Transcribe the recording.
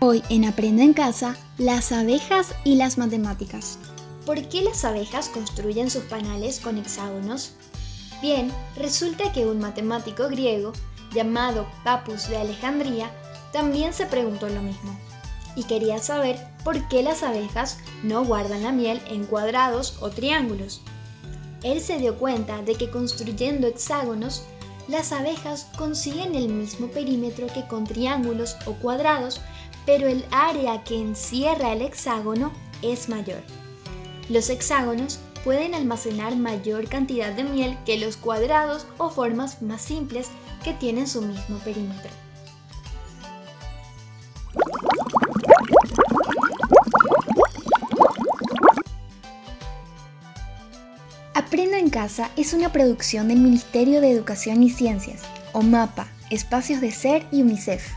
Hoy en Aprende en Casa, las abejas y las matemáticas. ¿Por qué las abejas construyen sus panales con hexágonos? Bien, resulta que un matemático griego llamado Papus de Alejandría también se preguntó lo mismo y quería saber por qué las abejas no guardan la miel en cuadrados o triángulos. Él se dio cuenta de que construyendo hexágonos, las abejas consiguen el mismo perímetro que con triángulos o cuadrados pero el área que encierra el hexágono es mayor. Los hexágonos pueden almacenar mayor cantidad de miel que los cuadrados o formas más simples que tienen su mismo perímetro. Aprendo en Casa es una producción del Ministerio de Educación y Ciencias, o MAPA, Espacios de Ser y UNICEF.